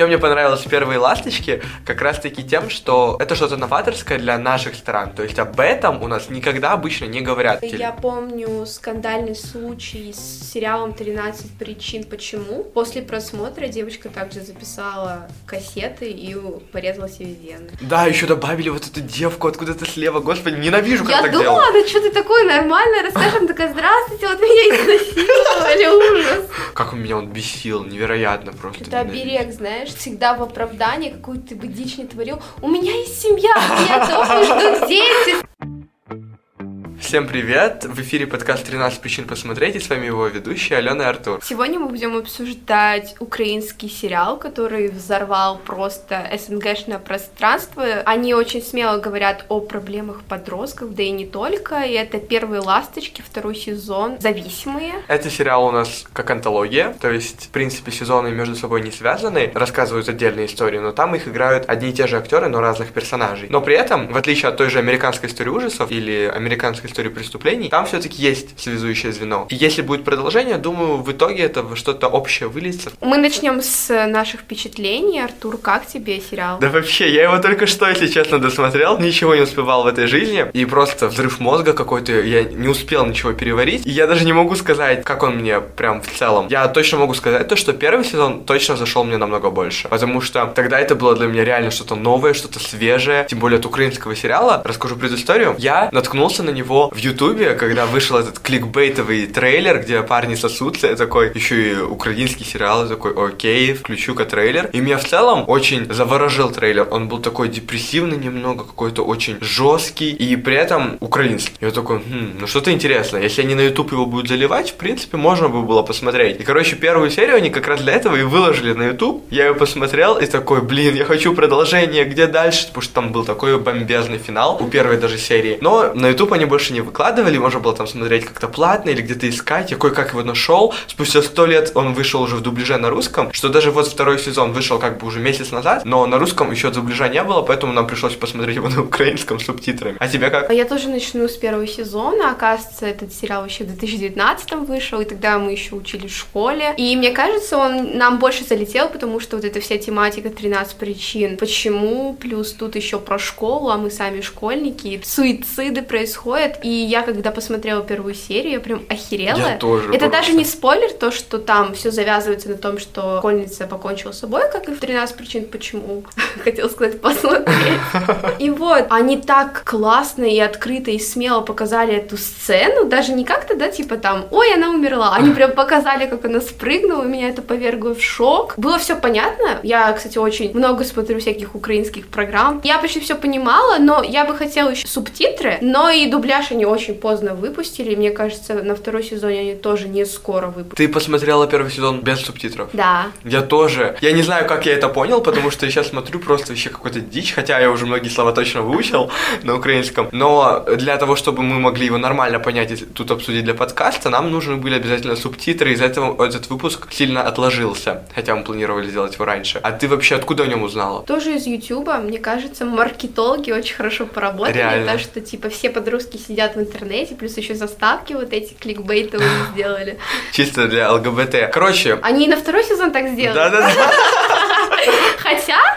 Чем мне понравилось первые «Ласточки», как раз-таки тем, что это что-то новаторское для наших стран. То есть об этом у нас никогда обычно не говорят. Я помню скандальный случай с сериалом «13 причин почему». После просмотра девочка также записала кассеты и порезала себе вены. Да, еще добавили вот эту девку откуда-то слева. Господи, ненавижу, как Я так думала, делают. да что ты такой нормально расскажем, такая, здравствуйте, вот меня изнасиловали, ужас. Как он меня он бесил, невероятно просто. Это оберег, знаешь, всегда в оправдании, какую ты бы дичь не творил. У меня есть семья, меня дома ждут дети. Всем привет! В эфире подкаст «13 причин посмотреть» и с вами его ведущий Алена и Артур. Сегодня мы будем обсуждать украинский сериал, который взорвал просто СНГшное пространство. Они очень смело говорят о проблемах подростков, да и не только. И это «Первые ласточки», второй сезон, «Зависимые». Это сериал у нас как антология, то есть, в принципе, сезоны между собой не связаны, рассказывают отдельные истории, но там их играют одни и те же актеры, но разных персонажей. Но при этом, в отличие от той же американской истории ужасов или американской истории преступлений, там все-таки есть связующее звено. И если будет продолжение, думаю, в итоге это во что-то общее выльется. Мы начнем с наших впечатлений. Артур, как тебе сериал? Да вообще, я его только что, если честно, досмотрел, ничего не успевал в этой жизни, и просто взрыв мозга какой-то, я не успел ничего переварить, и я даже не могу сказать, как он мне прям в целом. Я точно могу сказать то, что первый сезон точно зашел мне намного больше, потому что тогда это было для меня реально что-то новое, что-то свежее, тем более от украинского сериала. Расскажу предысторию. Я наткнулся на него в Ютубе, когда вышел этот кликбейтовый трейлер, где парни сосутся, я такой, еще и украинский сериал, я такой, окей, включу-ка трейлер. И меня в целом очень заворожил трейлер. Он был такой депрессивный немного, какой-то очень жесткий, и при этом украинский. Я такой, хм, ну что-то интересное. Если они на YouTube его будут заливать, в принципе, можно бы было посмотреть. И, короче, первую серию они как раз для этого и выложили на YouTube. Я ее посмотрел и такой, блин, я хочу продолжение, где дальше? Потому что там был такой бомбезный финал у первой даже серии. Но на YouTube они больше не выкладывали, можно было там смотреть как-то платно или где-то искать. Я кое-как его нашел. Спустя сто лет он вышел уже в дубляже на русском, что даже вот второй сезон вышел как бы уже месяц назад, но на русском еще дубляжа не было, поэтому нам пришлось посмотреть его на украинском с субтитрами. А тебя как? Я тоже начну с первого сезона. Оказывается, этот сериал еще в 2019 вышел, и тогда мы еще учились в школе. И мне кажется, он нам больше залетел, потому что вот эта вся тематика 13 причин, почему, плюс тут еще про школу, а мы сами школьники, суициды происходят. И я, когда посмотрела первую серию, я прям охерела. Я тоже Это просто. даже не спойлер, то, что там все завязывается на том, что школьница покончила с собой, как и в 13 причин почему. Хотела сказать, посмотреть. И вот, они так классно и открыто и смело показали эту сцену, даже не как-то, да, типа там, ой, она умерла. Они прям показали, как она спрыгнула, меня это повергло в шок. Было все понятно. Я, кстати, очень много смотрю всяких украинских программ. Я почти все понимала, но я бы хотела еще субтитры, но и дубляж они очень поздно выпустили. и Мне кажется, на второй сезоне они тоже не скоро выпустят. Ты посмотрела первый сезон без субтитров? Да. Я тоже. Я не знаю, как я это понял, потому что я сейчас смотрю просто вообще какой-то дичь, хотя я уже многие слова точно выучил на украинском. Но для того, чтобы мы могли его нормально понять и тут обсудить для подкаста, нам нужны были обязательно субтитры, из-за этого этот выпуск сильно отложился, хотя мы планировали сделать его раньше. А ты вообще откуда о нем узнала? Тоже из Ютуба, мне кажется, маркетологи очень хорошо поработали, Реально. потому что, типа, все подростки сидят в интернете, плюс еще заставки вот эти кликбейтовые сделали. Чисто для ЛГБТ. Короче, Они и на второй сезон так сделали. да-да-да.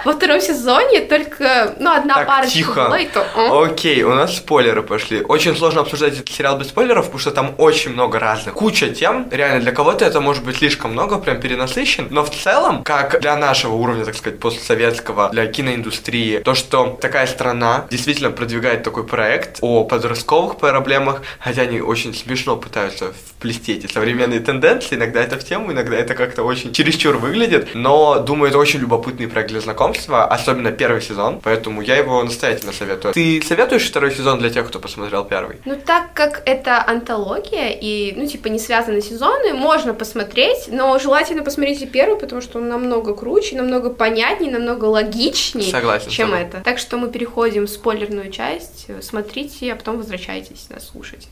Во втором сезоне только, ну, одна Так, парочка тихо. была, и то... Окей, у нас спойлеры пошли. Очень сложно обсуждать этот сериал без спойлеров, потому что там очень много разных. Куча тем. Реально, для кого-то это может быть слишком много, прям перенасыщен. Но в целом, как для нашего уровня, так сказать, постсоветского, для киноиндустрии, то, что такая страна действительно продвигает такой проект о подростковых проблемах, хотя они очень смешно пытаются вплести эти современные тенденции. Иногда это в тему, иногда это как-то очень чересчур выглядит. Но, думаю, это очень любопытный проект для знакомства, особенно первый сезон, поэтому я его настоятельно советую. Ты советуешь второй сезон для тех, кто посмотрел первый? Ну, так как это антология и, ну, типа, не связаны сезоны, можно посмотреть, но желательно посмотрите первый, потому что он намного круче, намного понятнее, намного логичнее, Согласен чем это. Так что мы переходим в спойлерную часть. Смотрите, а потом возвращайтесь нас слушать.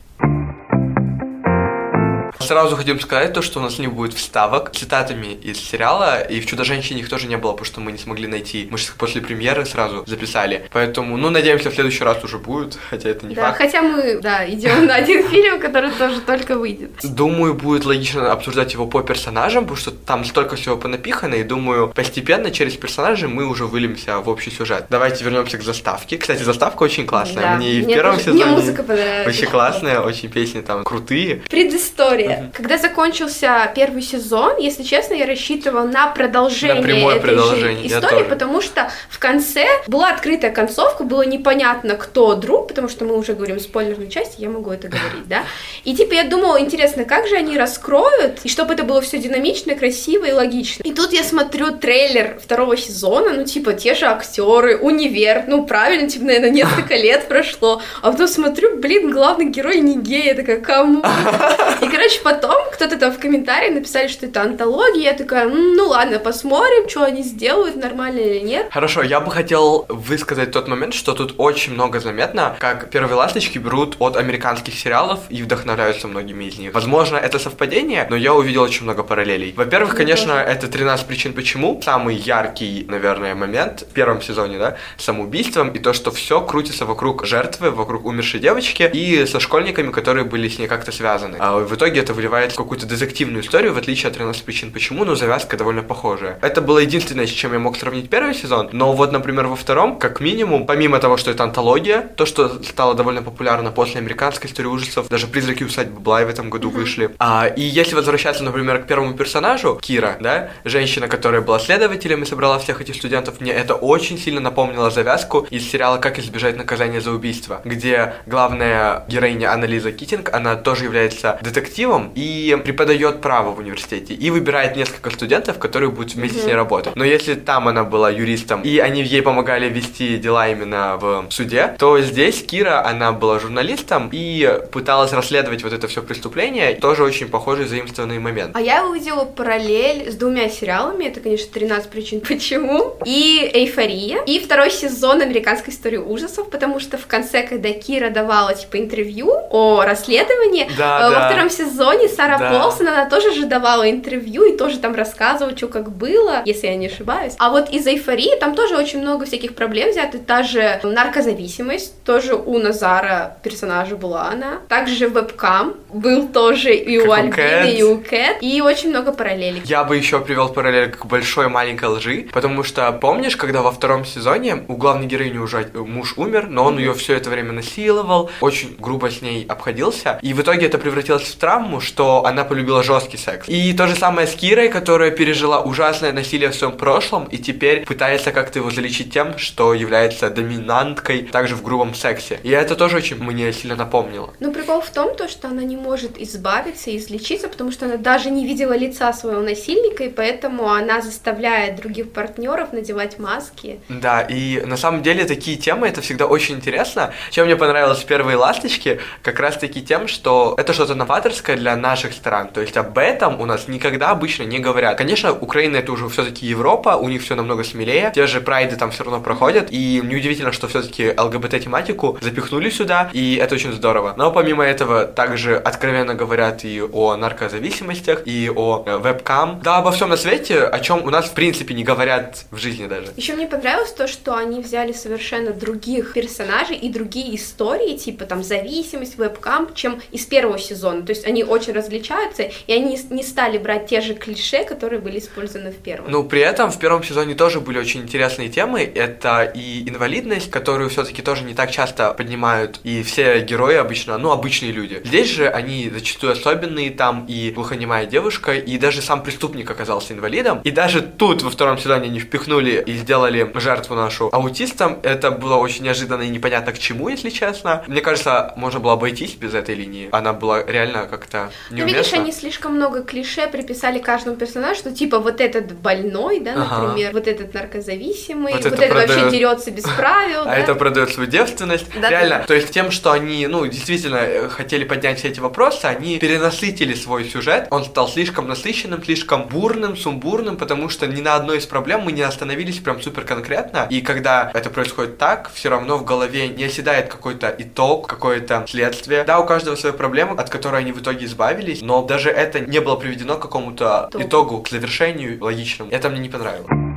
Сразу хотим сказать то, что у нас не будет вставок с цитатами из сериала, и в «Чудо-женщине» их тоже не было, потому что мы не смогли найти. Мы же после премьеры сразу записали. Поэтому, ну, надеемся, в следующий раз уже будет, хотя это не Да, факт. хотя мы, да, идем на один фильм, который тоже только выйдет. Думаю, будет логично обсуждать его по персонажам, потому что там столько всего понапихано, и думаю, постепенно через персонажей мы уже вылимся в общий сюжет. Давайте вернемся к заставке. Кстати, заставка очень классная. Да, Мне и в мне первом тоже- мне сезоне музыка понравилась. очень классная, очень песни там крутые. Предыстория. Когда закончился первый сезон, если честно, я рассчитывала на продолжение На прямое этой продолжение, истории, тоже. потому что в конце была открытая концовка, было непонятно, кто друг, потому что мы уже говорим спойлерной части, я могу это говорить, да. И типа я думала, интересно, как же они раскроют, и чтобы это было все динамично, красиво и логично. И тут я смотрю трейлер второго сезона, ну типа те же актеры, универ, ну правильно, типа, наверное, несколько лет прошло, а потом смотрю, блин, главный герой не гей, я такая, кому? И, короче, потом кто-то там в комментарии написали, что это антология, я такая, «М, ну ладно, посмотрим, что они сделают, нормально или нет. Хорошо, я бы хотел высказать тот момент, что тут очень много заметно, как первые ласточки берут от американских сериалов и вдохновляются многими из них. Возможно, это совпадение, но я увидел очень много параллелей. Во-первых, Я конечно, тоже. это 13 причин почему. Самый яркий, наверное, момент в первом сезоне, да, самоубийством и то, что все крутится вокруг жертвы, вокруг умершей девочки и со школьниками, которые были с ней как-то связаны. А в итоге это выливается в какую-то детективную историю, в отличие от 13 причин почему, но завязка довольно похожая. Это было единственное, с чем я мог сравнить первый сезон, но вот, например, во втором, как минимум, помимо того, что это антология, то, что стало довольно популярно после американской истории ужасов, даже «Призраки усадьбы Блай» в этом году вышли. А, и если возвращаться, например, к первому персонажу, Кира, да, женщина, которая была следователем и собрала всех этих студентов, мне это очень сильно напомнило завязку из сериала «Как избежать наказания за убийство», где главная героиня Анна-Лиза Китинг, она тоже является детективом и преподает право в университете, и выбирает несколько студентов, которые будут вместе с ней работать. Но если там она была юристом, и они ей помогали вести дела именно в суде, то здесь Кира, она была журналистом и пыталась расследовать вот это все преступление, тоже очень похожий заимствованный момент. А я увидела параллель с двумя сериалами, это, конечно, 13 причин почему, и Эйфория, и второй сезон американской истории ужасов, потому что в конце, когда Кира давала, типа, интервью о расследовании, Да, э, во да. втором сезоне Сара Да. Полсон, она тоже же давала интервью и тоже там рассказывала, что как было, если я не ошибаюсь. А вот из эйфории там тоже очень много всяких проблем взяты. Та же наркозависимость, тоже у Назара персонажа была она. Также вебкам был тоже и Как у Альбины, и у Кэт. И очень много параллелей. Я бы еще привел параллель к большой маленькой лжи, потому что помнишь, когда во втором сезоне у главной героини уже муж умер, но он ее все это время насиловал, очень грубо с ней обходился, и в итоге это превратилось в травму, что она полюбила жесткий секс. И то же самое с Кирой, которая пережила ужасное насилие в своем прошлом и теперь пытается как-то его залечить тем, что является доминанткой также в грубом сексе. И это тоже очень мне сильно напомнило. Но прикол в том, то, что она не может избавиться и излечиться, потому что она даже не видела лица своего насильника, и поэтому она заставляет других партнеров надевать маски. Да, и на самом деле такие темы это всегда очень интересно. Чем мне понравилось в первые ласточки, как раз таки тем, что это что-то новаторское для наших стран. То есть об этом у нас никогда обычно не говорят. Конечно, Украина это уже все-таки Европа, у них все намного смелее. Те же прайды там все равно проходят. И неудивительно, что все-таки ЛГБТ-тематику запихнули сюда, и это очень здорово. Но помимо этого, также откровенно говорят и о наркозависимостях, и о э, вебкам. Да, обо всем на свете, о чем у нас в принципе не говорят в жизни даже. Еще мне понравилось то, что они взяли совершенно других персонажей и другие истории, типа там зависимость, вебкам, чем из первого сезона. То есть они очень различаются, и они не стали брать те же клише, которые были использованы в первом. Ну, при этом в первом сезоне тоже были очень интересные темы. Это и инвалидность, которую все-таки тоже не так часто поднимают. И все герои обычно, ну, обычные люди. Здесь же они зачастую особенные, там и глухонемая девушка, и даже сам преступник оказался инвалидом. И даже тут во втором сезоне они впихнули и сделали жертву нашу аутистом. Это было очень неожиданно и непонятно к чему, если честно. Мне кажется, можно было обойтись без этой линии. Она была реально как-то Ну, неуместна. видишь, они слишком много клише приписали каждому персонажу, что типа вот этот больной, да, Ага. например, вот этот наркозависимый, Вот вот, это этот вообще продает. дерется без правил, А да. это продает свою девственность. Да, Реально. да. То есть тем, что они, ну, действительно э, хотели поднять все эти вопросы, они перенасытили свой сюжет. Он стал слишком насыщенным, слишком бурным, сумбурным, потому что ни на одной из проблем мы не остановились прям супер конкретно. И когда это происходит так, все равно в голове не оседает какой-то итог, какое-то следствие. Да, у каждого своя проблема, от которой они в итоге избавились, но даже это не было приведено к какому-то Итогу. к завершению логичному. Это мне не понравилось.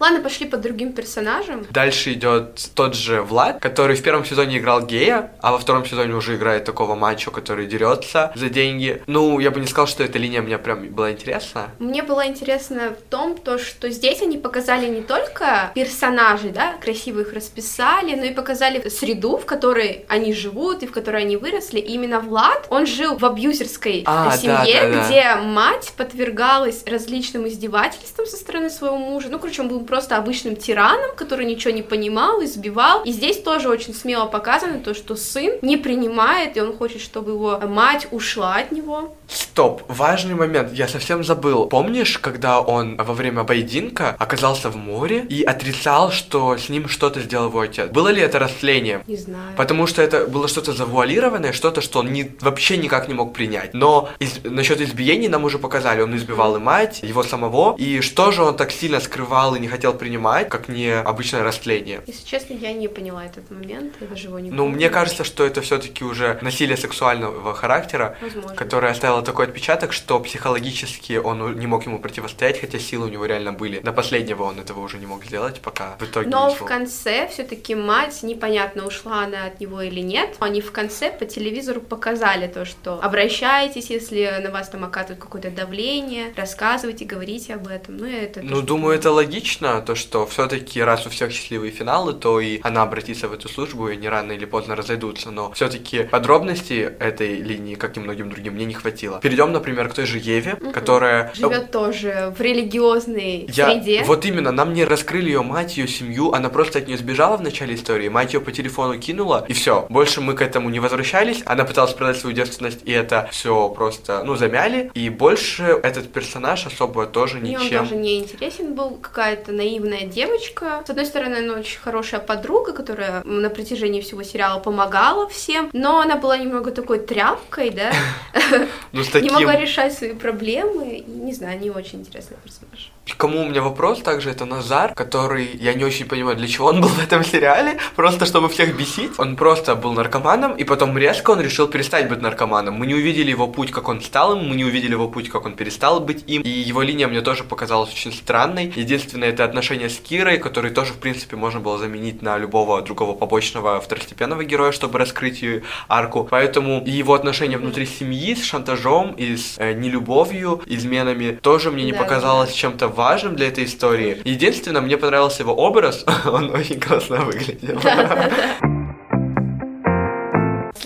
Ладно, пошли по другим персонажам. Дальше идет тот же Влад, который в первом сезоне играл гея, а во втором сезоне уже играет такого мачо, который дерется за деньги. Ну, я бы не сказал, что эта линия мне прям была интересна. Мне было интересно в том, то, что здесь они показали не только персонажей, да, красиво их расписали, но и показали среду, в которой они живут и в которой они выросли. И именно Влад, он жил в абьюзерской А, семье, да, да, да. где мать подвергалась различным издевательствам со стороны своего мужа. Ну, короче, он был просто обычным тираном, который ничего не понимал, избивал. И здесь тоже очень смело показано то, что сын не принимает, и он хочет, чтобы его мать ушла от него. Стоп, важный момент, я совсем забыл. Помнишь, когда он во время поединка оказался в море и отрицал, что с ним что-то сделал его отец? Было ли это растление? Не знаю. Потому что это было что-то завуалированное, что-то, что он не, вообще никак не мог принять. Но из- насчет избиений нам уже показали, он избивал и мать, его самого, и что же он так сильно скрывал и не хотел принимать, как не обычное растление. Если честно, я не поняла этот момент, я даже его не Ну, мне кажется, что это все-таки уже насилие сексуального характера, Возможно. которое оставило такой отпечаток, что психологически он не мог ему противостоять, хотя силы у него реально были. До последнего он этого уже не мог сделать, пока в итоге Но в конце все-таки мать, непонятно, ушла она от него или нет. Они в конце по телевизору показали то, что обращайтесь, если на вас там оказывают какое-то давление, рассказывайте, говорите об этом. Ну, это Ну, думаю, это логично, то, что все-таки раз у всех счастливые финалы, то и она обратится в эту службу, и они рано или поздно разойдутся. Но все-таки подробностей этой линии, как и многим другим, мне не хватило. Перейдем, например, к той же Еве, которая... живет тоже в религиозной Я, среде. вот именно, нам не раскрыли ее мать, ее семью, она просто от нее сбежала в начале истории, мать ее по телефону кинула, и все. Больше мы к этому не возвращались, она пыталась продать свою девственность, и это все просто, ну, замяли, и больше этот персонаж особо тоже Мне он ничем... тоже не интересен был, какая-то наивная девочка. С одной стороны, она очень хорошая подруга, которая на протяжении всего сериала помогала всем, но она была немного такой тряпкой, да, Ну, не могла решать свои проблемы, не знаю, не очень интересный персонаж. Кому у меня вопрос также, это Назар, который, я не очень понимаю, для чего он был в этом сериале, просто чтобы всех бесить. Он просто был наркоманом, и потом резко он решил перестать быть наркоманом. Мы не увидели его путь, как он стал им, мы не увидели его путь, как он перестал быть им, и его линия мне тоже показалась очень странной. Единственное, это отношение с Кирой, который тоже, в принципе, можно было заменить на любого другого побочного второстепенного героя, чтобы раскрыть ее арку. Поэтому и его отношения внутри семьи с шантажом и с э, нелюбовью, изменами, тоже мне не Да, показалось чем-то важным для этой истории. Единственное, мне понравился его образ, он очень классно выглядел.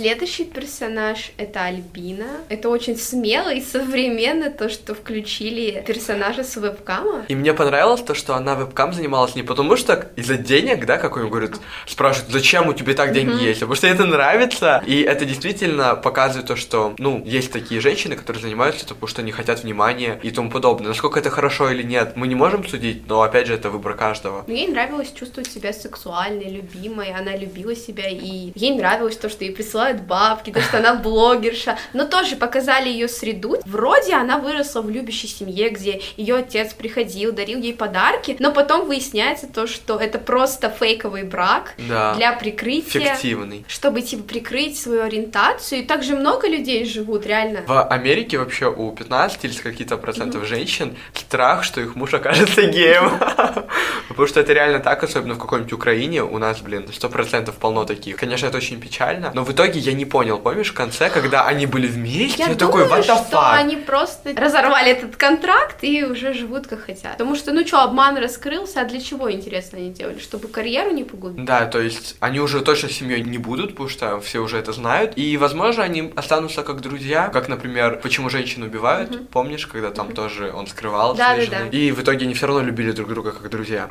Следующий персонаж — это Альбина. Это очень смело и современно то, что включили персонажа с вебкама. И мне понравилось то, что она вебкам занималась не потому, что из-за денег, да, как он говорит, спрашивают, зачем у тебя так деньги есть, а потому что это нравится, и это действительно показывает то, что, ну, есть такие женщины, которые занимаются потому что они хотят внимания и тому подобное. Насколько это хорошо или нет, мы не можем судить, но, опять же, это выбор каждого. Но ей нравилось чувствовать себя сексуальной, любимой, она любила себя, и ей нравилось то, что ей присылают бабки, то, что она блогерша, но тоже показали ее среду. Вроде она выросла в любящей семье, где ее отец приходил, дарил ей подарки, но потом выясняется то, что это просто фейковый брак Да. для прикрытия, Фиктивный. чтобы типа прикрыть свою ориентацию. И также много людей живут, реально. В Америке вообще у 15 или каких-то процентов женщин страх, что их муж окажется геем. Потому что это реально так, особенно в какой-нибудь Украине. У нас, блин, сто процентов полно таких. Конечно, это очень печально, но в итоге я не понял, помнишь, в конце, когда они были вместе, я, Я такой, думаю, what the что fuck? они просто разорвали этот контракт и уже живут как хотят. Потому что, ну что, обман раскрылся, а для чего, интересно, они делали? Чтобы карьеру не погубить? Да, то есть они уже точно семьей не будут, потому что все уже это знают. И, возможно, они останутся как друзья, как, например, почему женщин убивают. Помнишь, когда там тоже он скрывал Да, да, да. И в итоге они все равно любили друг друга как друзья.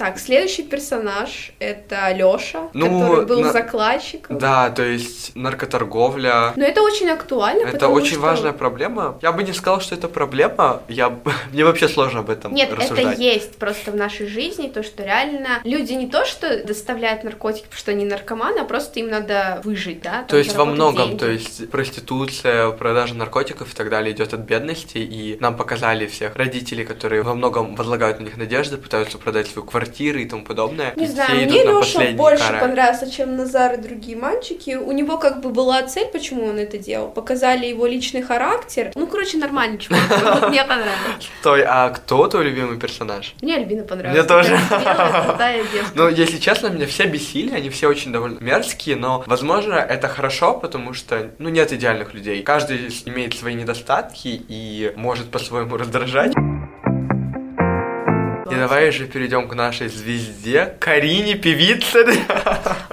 Так, следующий персонаж — это Лёша, Ну, который был на- закладчиком. Да, то есть наркоторговля. Но это очень актуально, Это очень что- важная проблема. Я бы не сказал, что это проблема. Я... Мне вообще сложно об этом Нет, рассуждать. это есть просто в нашей жизни, то, что реально люди не то, что доставляют наркотики, потому что они наркоманы, а просто им надо выжить, да? То есть во многом, деньги. то есть проституция, продажа наркотиков и так далее идет от бедности, и нам показали всех родителей, которые во многом возлагают на них надежды, пытаются продать свою квартиру квартиры и тому подобное. Не и знаю, мне Леша больше кары. понравился, чем Назар и другие мальчики. У него как бы была цель, почему он это делал. Показали его личный характер. Ну, короче, нормальный чувак. Вот Мне понравилось. Стой, а кто твой любимый персонаж? Мне Альбина понравилась. Мне тоже. Ну, если честно, меня все бесили, они все очень довольно мерзкие, но, возможно, это хорошо, потому что, ну, нет идеальных людей. Каждый имеет свои недостатки и может по-своему раздражать. И давай же перейдем к нашей звезде, Карине, певице.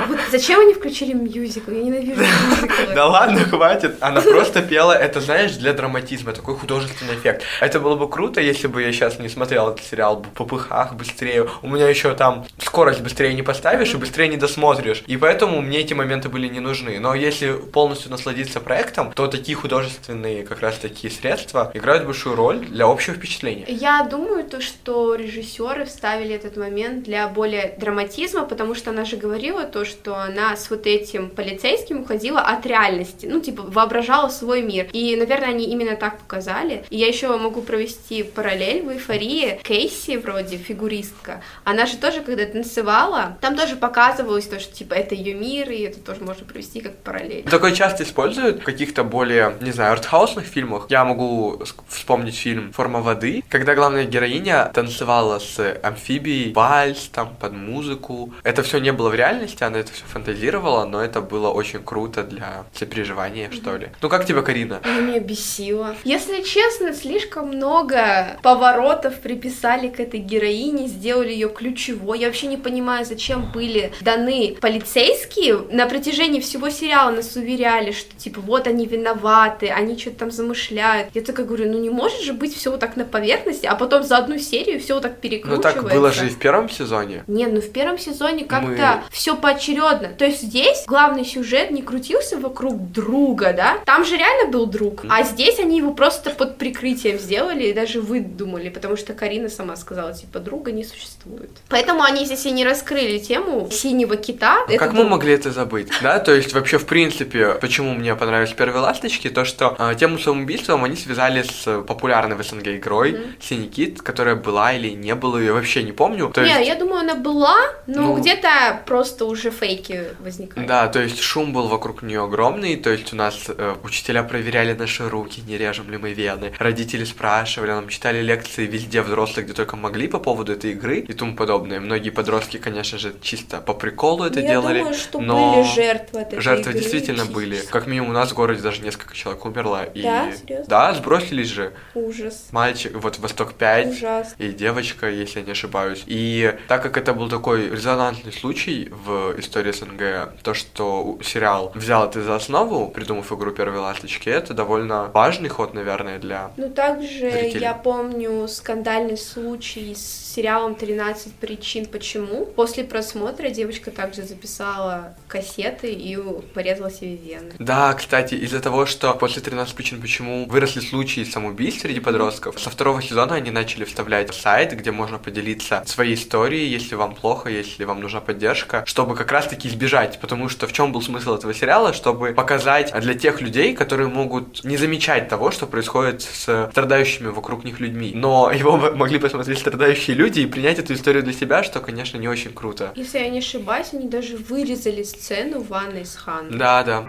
Вот зачем они включили мюзикл? Я ненавижу мюзиклы. Да ладно, хватит. Она просто пела, это, знаешь, для драматизма, такой художественный эффект. Это было бы круто, если бы я сейчас не смотрел этот сериал в попыхах быстрее. У меня еще там скорость быстрее не поставишь и быстрее не досмотришь. И поэтому мне эти моменты были не нужны. Но если полностью насладиться проектом, то такие художественные как раз такие средства играют большую роль для общего впечатления. Я думаю, то, что режиссеры вставили этот момент для более драматизма, потому что она же говорила то, что она с вот этим полицейским уходила от реальности, ну, типа, воображала свой мир. И, наверное, они именно так показали. И я еще могу провести параллель в эйфории. Кейси, вроде, фигуристка, она же тоже, когда танцевала, там тоже показывалось то, что, типа, это ее мир, и это тоже можно провести как параллель. Такое часто используют в каких-то более, не знаю, артхаусных фильмах. Я могу вспомнить фильм «Форма воды», когда главная героиня танцевала с амфибией, вальс там под музыку. Это все не было в реальности, она это все фантазировала, но это было очень круто для сопереживания, что ли. Ну как тебе, Карина? Она меня бесила. Если честно, слишком много поворотов приписали к этой героине, сделали ее ключевой. Я вообще не понимаю, зачем были даны полицейские. На протяжении всего сериала нас уверяли, что типа вот они виноваты, они что-то там замышляют. Я такая говорю, ну не может же быть все вот так на поверхности, а потом за одну серию все вот так Ну перекручивается. так было же и в первом сезоне. Не, ну в первом сезоне как-то Мы- все поочередно. То есть здесь главный сюжет не крутился вокруг друга, да? Там же реально был друг. А здесь они его просто под прикрытием сделали и даже выдумали, потому что Карина сама сказала, типа, друга не существует. Поэтому они здесь и не раскрыли тему синего кита. Ну, Это как мы могли это забыть? Да, то есть вообще в принципе, почему мне понравились первые ласточки, то что э, тему самоубийством они связали с популярной в СНГ игрой Мгм. Синий кит, которая была или не была, я вообще не помню. То Не, есть, я думаю, она была, но Ну- где-то просто уже фейки возникали. да, то есть шум был вокруг нее огромный, то есть у нас э, учителя проверяли наши руки, не режем ли мы вены, родители спрашивали, нам читали лекции везде взрослые, где только могли по поводу этой игры и тому подобное. Многие подростки, конечно же, чисто по приколу это я делали. думаю, что но были жертвы этой Жертвы игры действительно были. Как минимум у нас в городе даже несколько человек умерло. И... Да? Серьезно? Да, сбросились же. Ужас. Мальчик, вот Восток 5 Ужасно. и девочка, если я не ошибаюсь. И так как это был такой резонансный случай в истории СНГ, то, что сериал взял это за основу, придумав игру «Первые ласточки», это довольно важный ход, наверное, для... Ну, также Зрителей. я помню скандальный случай с сериалом «13 причин почему». После просмотра девочка также записала кассеты и порезала себе вены. Да, кстати, из-за того, что после 13 причин почему выросли случаи самоубийств среди подростков, со второго сезона они начали вставлять сайт, где можно поделиться своей историей, если вам плохо, если вам нужна поддержка, чтобы как раз-таки избежать, потому что в чем был смысл этого сериала, чтобы показать для тех людей, которые могут не замечать того, что происходит с страдающими вокруг них людьми, но его могли посмотреть страдающие люди и принять эту историю для себя, что, конечно, не очень круто. Если я не ошибаюсь, они даже вырезали сцену ванной с Ханной. Да, да.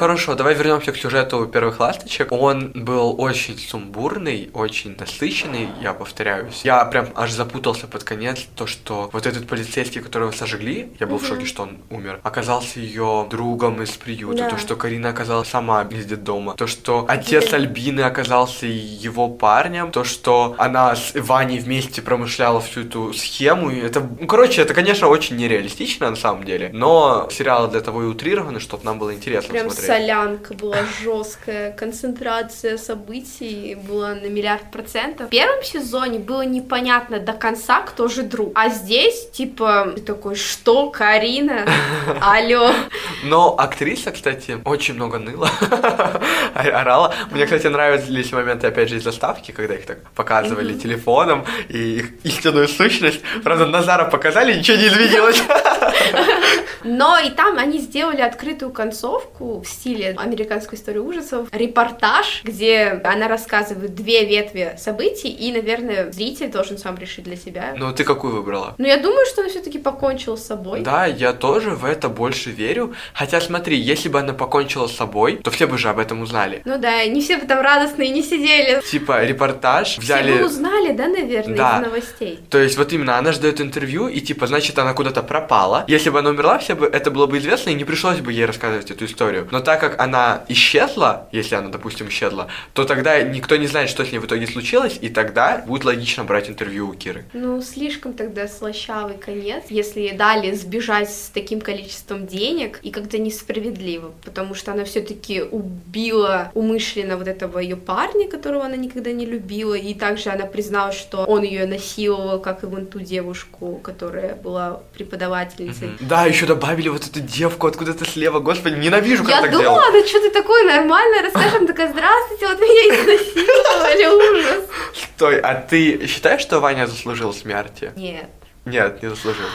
Хорошо, давай вернемся к сюжету первых ласточек. Он был очень сумбурный, очень насыщенный, я повторяюсь. Я прям аж запутался под конец, то, что вот этот полицейский, которого сожгли, я был в шоке, что он умер, оказался ее другом из приюта, Да. то, что Карина оказалась сама из детдома, то, что отец. Альбины оказался его парнем, то, что она с Ваней вместе промышляла всю эту схему, и это, ну, короче, это, конечно, очень нереалистично на самом деле, но сериал для того и утрированы, чтобы нам было интересно Прям смотреть. Солянка была жесткая, концентрация событий была на миллиард процентов. В первом сезоне было непонятно до конца, кто же друг. А здесь, типа, ты такой, что, Карина? Алло. Но актриса, кстати, очень много ныла, орала. Мне, кстати, нравились моменты, опять же, из заставки, когда их так показывали телефоном и их истинную сущность. Правда, Назара показали, ничего не изменилось. Но и там они сделали открытую концовку стиле американской истории ужасов репортаж, где она рассказывает две ветви событий, и, наверное, зритель должен сам решить для себя. Ну, ты какую выбрала? Но я думаю, что она все-таки покончила с собой. Да, я тоже в это больше верю. Хотя, смотри, если бы она покончила с собой, то все бы же об этом узнали. Ну да, не все бы там радостные не сидели. Типа репортаж взяли... Все бы узнали, да, наверное, Да. из новостей. То есть вот именно она ждет интервью, и типа, значит, она куда-то пропала. Если бы она умерла, все бы это было бы известно, и не пришлось бы ей рассказывать эту историю. Но так как она исчезла, если она, допустим, исчезла, то тогда никто не знает, что с ней в итоге случилось, и тогда будет логично брать интервью у Киры. Ну, слишком тогда слащавый конец, если ей дали сбежать с таким количеством денег, и как-то несправедливо, потому что она все-таки убила умышленно вот этого ее парня, которого она никогда не любила, и также она призналась, что он ее насиловал, как и вон ту девушку, которая была преподавательницей. Мгм. Да, еще добавили вот эту девку откуда-то слева, господи, ненавижу, как Я так думала, делают. да что ты такое нормально расскажем, такая, здравствуйте, вот меня изнасиловали, ужас. Стой, а ты считаешь, что Ваня заслужил смерти? Нет. Нет, не заслужил.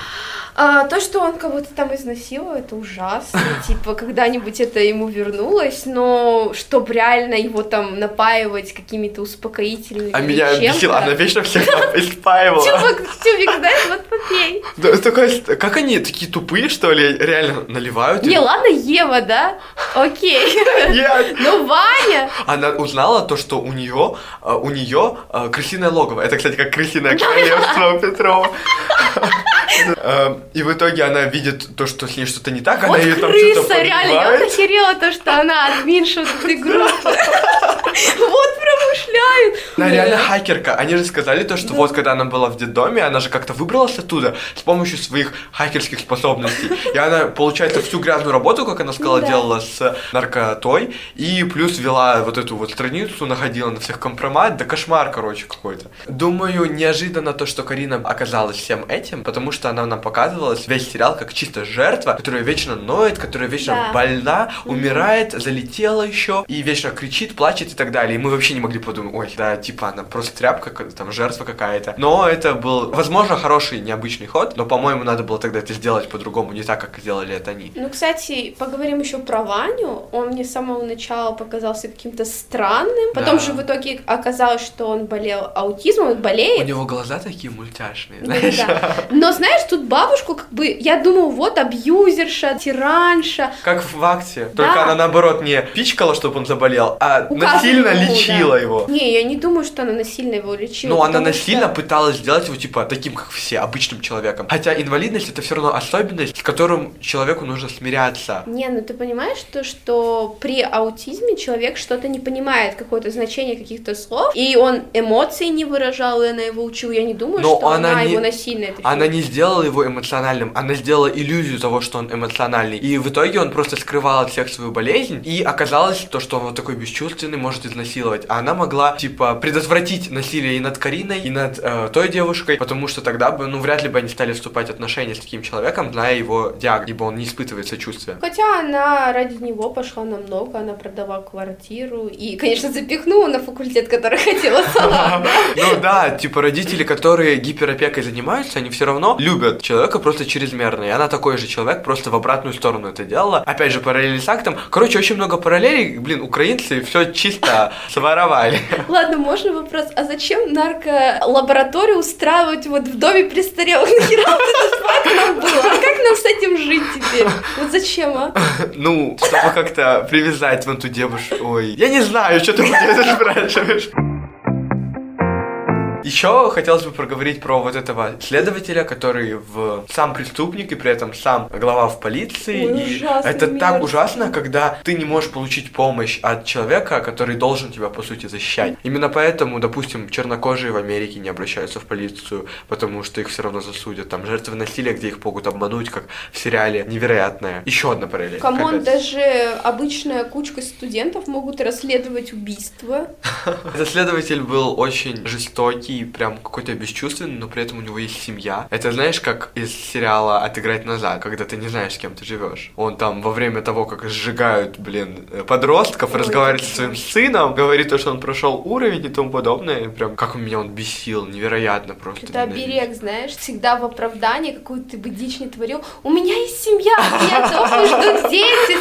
А, то, что он кого-то там изнасиловал, это ужасно. Типа, когда-нибудь это ему вернулось, но чтоб реально его там напаивать какими-то успокоительными А меня бесило, она вечно всех там испаивала. Тюбик, тюбик, знаешь, вот попей. Да, такая, как они такие тупые, что ли, реально наливают? Не, ладно, Ева, да? Окей. Нет. Но Ваня... Она узнала то, что у нее, у нее э, крысиное логово. Это, кстати, как крысиное королевство у Петрова. Э, И в итоге она видит то, что с ней что-то не так, она ее там что-то крыса, реально, я вот охерела то, что она админша вот этой группы. Вот промышляют. Она реально хакерка. Они же сказали то, что вот когда она была в детдоме, она же как-то выбралась оттуда с помощью своих хакерских способностей. И она, получается, всю грязную работу, как она сказала, Да. делала с наркотой. И плюс вела вот эту вот страницу, находила на всех компромат. Да кошмар, короче, какой-то. Думаю, неожиданно то, что Карина оказалась всем этим, потому что она нам показывалась весь сериал как чисто жертва, которая вечно ноет, которая вечно Да. больна, умирает, залетела еще и вечно кричит, плачет и так далее. И мы вообще не могли подумать, ой, да, типа она просто тряпка, там жертва какая-то. Но это был, возможно, хороший необычный ход, но, по-моему, надо было тогда это сделать по-другому, не так, как сделали это они. Ну, кстати, поговорим еще про Ваню. Он мне с самого начала показался каким-то странным. Потом Да. же в итоге оказалось, что он болел аутизмом, он У болеет. него глаза такие мультяшные, Ну, знаешь? да. Но знаешь, тут бабушку как бы, я думаю, вот абьюзерша, тиранша. Как в акте. Да. Только она, наоборот, не пичкала, чтобы он заболел, а Указывала насильно ему, лечила да. его. Не, я не думаю, что она насильно его лечила. Ну, она насильно что- пыталась сделать его, типа, таким, как все, обычным человеком. Хотя инвалидность это все равно особенность, с которым человеку нужно смиряться. Не, ну ты понимаешь, то, что при аутизме человек что-то не понимает, какое-то значение каких-то слов, и он эмоции не выражал, и она его учила. Я не думаю, Но что она, она не- его насильно это Она не сделала его эмоциональным, она сделала иллюзию того, что он эмоциональный. И в итоге он просто скрывал от всех свою болезнь, и оказалось то, что он вот такой бесчувственный, может изнасиловать. А она могла, типа, предотвратить насилие и над Кариной, и над э, той девушкой, потому что тогда бы, ну, вряд ли бы они стали вступать в отношения с таким человеком, зная его диагноз, ибо он не испытывает сочувствия. Хотя она ради него пошла намного, она продала квартиру и, конечно, запихнула на факультет, который хотела сама. Ну да, типа родители, которые гиперопекой занимаются, они все равно любят человека просто чрезмерно. И она такой же человек, просто в обратную сторону это делала. Опять же, параллели с актом. Короче, очень много параллелей. Блин, украинцы все чисто своровали. Ладно, можно вопрос, а зачем нарколабораторию устраивать вот в доме престарелых? Нахера вот нам было? А как нам с этим жить теперь? Вот зачем, а? Ну, чтобы как-то привязать вон ту девушку. Ой, я не знаю, что ты это спрашиваешь. Еще хотелось бы проговорить про вот этого следователя, который в сам преступник и при этом сам глава в полиции. Ой, и это так мерзко. ужасно, когда ты не можешь получить помощь от человека, который должен тебя по сути защищать. Именно поэтому, допустим, чернокожие в Америке не обращаются в полицию, потому что их все равно засудят. Там жертвы насилия, где их могут обмануть, как в сериале Невероятное. Еще одна параллель. Come on, даже обычная кучка студентов могут расследовать убийство. Этот следователь был очень жестокий, прям какой-то бесчувственный, но при этом у него есть семья. Это знаешь, как из сериала «Отыграть назад», когда ты не знаешь, с кем ты живешь. Он там во время того, как сжигают, блин, э, подростков, Ой, разговаривает со своим сыном, говорит то, что он прошел уровень и тому подобное. И прям как меня он бесил, невероятно просто. Это оберег, знаешь, всегда в оправдании, какую ты бы дичь не творил. У меня есть семья, меня дома ждут дети.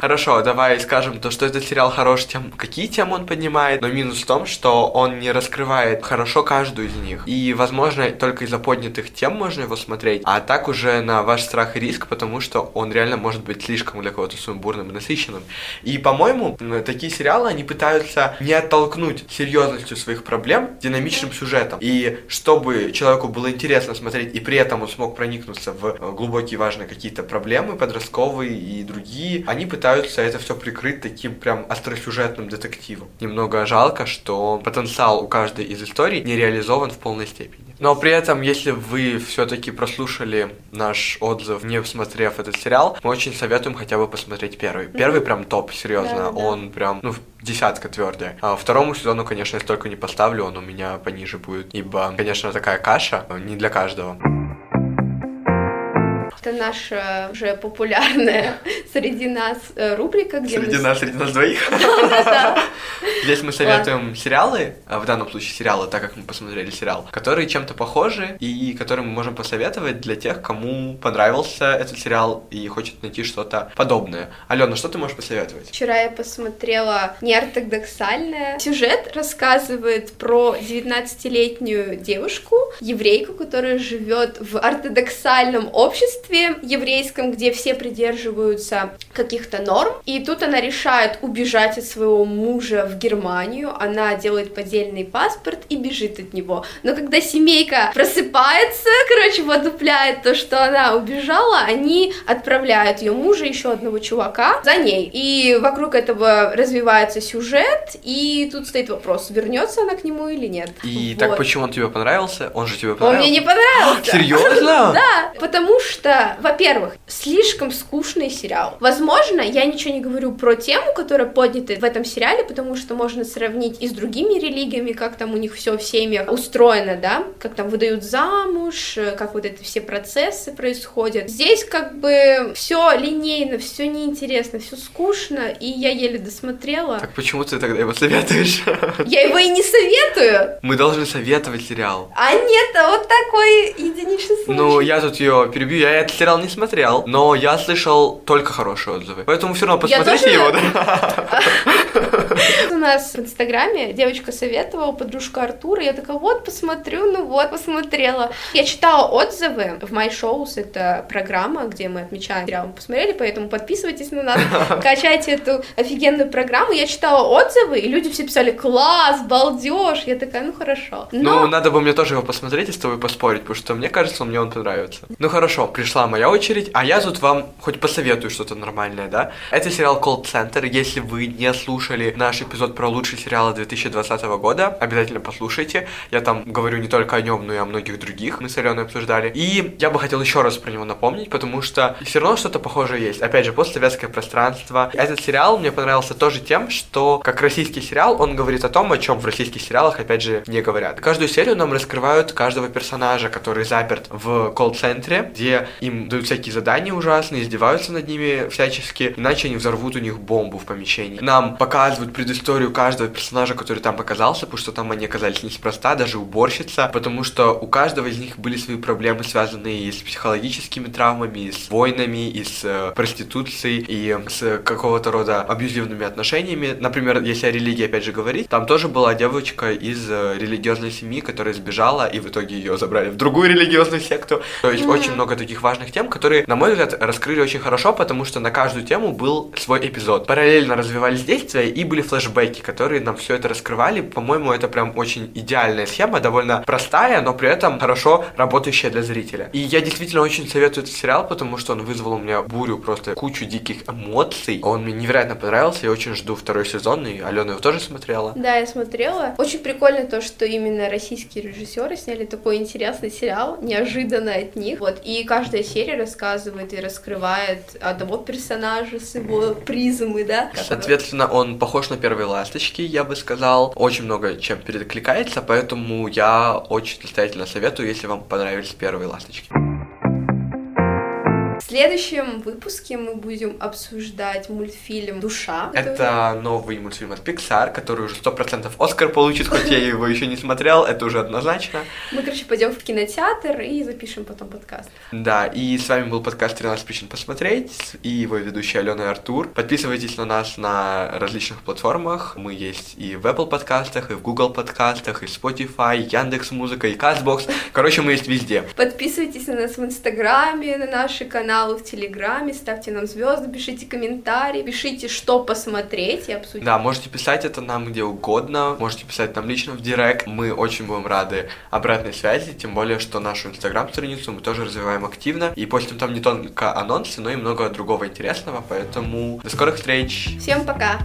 Хорошо, давай скажем то, что этот сериал хорош тем, какие темы он поднимает, но минус в том, что он не раскрывает хорошо каждую из них. И, возможно, только из-за поднятых тем можно его смотреть, а так уже на ваш страх и риск, потому что он реально может быть слишком для кого-то сумбурным и насыщенным. И, по-моему, такие сериалы, они пытаются не оттолкнуть серьезностью своих проблем динамичным сюжетом. И чтобы человеку было интересно смотреть, и при этом он смог проникнуться в э, глубокие важные какие-то проблемы подростковые и другие, они пытаются это все прикрыть таким прям остросюжетным детективом. Немного жалко, что потенциал у каждой из историй не реализован в полной степени. Но при этом, если вы все-таки прослушали наш отзыв, не посмотрев этот сериал, мы очень советуем хотя бы посмотреть первый. Первый прям топ, серьезно. Да, да. Он прям, ну, десятка твердая. А второму сезону, конечно, я столько не поставлю, он у меня пониже будет. Ибо, конечно, такая каша не для каждого. Это наша уже популярная среди нас э, рубрика, где Среди мы... нас, среди нас двоих? Здесь мы советуем сериалы, а в данном случае сериалы, так как мы посмотрели сериал, которые чем-то похожи и которые мы можем посоветовать для тех, кому понравился этот сериал и хочет найти что-то подобное. Алена, что ты можешь посоветовать? Вчера я посмотрела неортодоксальное. Сюжет рассказывает про 19-летнюю девушку, еврейку, которая живет в ортодоксальном обществе, обществе еврейском, где все придерживаются каких-то норм, и тут она решает убежать от своего мужа в Германию, она делает поддельный паспорт и бежит от него. Но когда семейка просыпается, короче, водупляет то, что она убежала, они отправляют ее мужа, еще одного чувака, за ней. И вокруг этого развивается сюжет, и тут стоит вопрос, вернется она к нему или нет. И вот. так почему он тебе понравился? Он же тебе понравился? Он мне не понравился. Серьезно? Да, потому что во-первых, слишком скучный сериал. Возможно, я ничего не говорю про тему, которая поднята в этом сериале, потому что можно сравнить и с другими религиями, как там у них все в семьях устроено, да, как там выдают замуж, как вот эти все процессы происходят. Здесь как бы все линейно, все неинтересно, все скучно, и я еле досмотрела. Так почему ты тогда его советуешь? Я его и не советую. Мы должны советовать сериал. А нет, а вот такой единичный случай. Ну, я тут ее перебью, я этот сериал не смотрел, но я слышал только хорошие отзывы. Поэтому все равно посмотрите его, да? У нас в Инстаграме девочка советовала, подружка Артура, я такая, вот, посмотрю, ну вот, посмотрела. Я читала отзывы в My Shows, это программа, где мы отмечаем сериал, мы посмотрели, поэтому подписывайтесь на нас, качайте эту офигенную программу. Я читала отзывы, и люди все писали, класс, балдеж. Я такая, ну хорошо. Но... Ну, надо бы мне тоже его посмотреть и с тобой поспорить, потому что мне кажется, мне он понравится. Ну хорошо, пришла моя очередь, а я тут вам хоть посоветую что-то нормальное, да? Это сериал Call Center, если вы не слушали наш эпизод про лучшие сериалы 2020 года, обязательно послушайте. Я там говорю не только о нем, но и о многих других, мы с Аленой обсуждали. И я бы хотел еще раз про него напомнить, потому что все равно что-то похожее есть. Опять же, постсоветское пространство. Этот сериал мне понравился тоже тем, что как российский сериал, он говорит о том, о чем в российских сериалах, опять же, не говорят. Каждую серию нам раскрывают каждого персонажа, который заперт в колл-центре, где им дают всякие задания ужасные, издеваются над ними всячески, иначе они взорвут у них бомбу в помещении. Нам показывают предысторию каждого персонажа, который там оказался, потому что там они оказались неспроста, даже уборщица, потому что у каждого из них были свои проблемы, связанные и с психологическими травмами, и с войнами, и с э, проституцией, и с какого-то рода абьюзивными отношениями. Например, если о религии опять же говорить, там тоже была девочка из э, религиозной семьи, которая сбежала, и в итоге ее забрали в другую религиозную секту. То есть mm-hmm. очень много таких важных тем, которые, на мой взгляд, раскрыли очень хорошо, потому что на каждую тему был свой эпизод. Параллельно развивались действия и были флешбеки, которые нам все это раскрывали. По-моему, это прям очень идеальная схема, довольно простая, но при этом хорошо работающая для зрителя. И я действительно очень советую этот сериал, потому что он вызвал у меня бурю, просто кучу диких эмоций. Он мне невероятно понравился, я очень жду второй сезон, и Алена его тоже смотрела. Да, я смотрела. Очень прикольно то, что именно российские режиссеры сняли такой интересный сериал, неожиданно от них. Вот, и каждая серия рассказывает и раскрывает одного персонажа с его призмы, да? Соответственно, он похож на первые ласточки, я бы сказал. Очень много чем перекликается, поэтому я очень настоятельно советую, если вам понравились первые ласточки. Следующем выпуске мы будем обсуждать мультфильм «Душа». который- Это новый мультфильм от Pixar, который уже 100% Оскар получит, хоть я его еще не смотрел, это уже однозначно. Мы, короче, пойдем в кинотеатр и запишем потом подкаст. Да, и с вами был подкаст «13 причин посмотреть» и его ведущий Алена и Артур. Подписывайтесь на нас на различных платформах. Мы есть и в Apple подкастах, и в Google подкастах, и Spotify, Яндекс Музыка, и Castbox. Короче, мы есть везде. Подписывайтесь на нас в Инстаграме, на наши каналы в Телеграме, ставьте нам звезды, пишите комментарии, пишите, что посмотреть и обсудить. Да, можете писать это нам где угодно, можете писать нам лично в директ. Мы очень будем рады обратной связи, тем более, что нашу инстаграм-страницу мы тоже развиваем активно. И постим там не только анонсы, но и много другого интересного, поэтому до скорых встреч! Всем пока!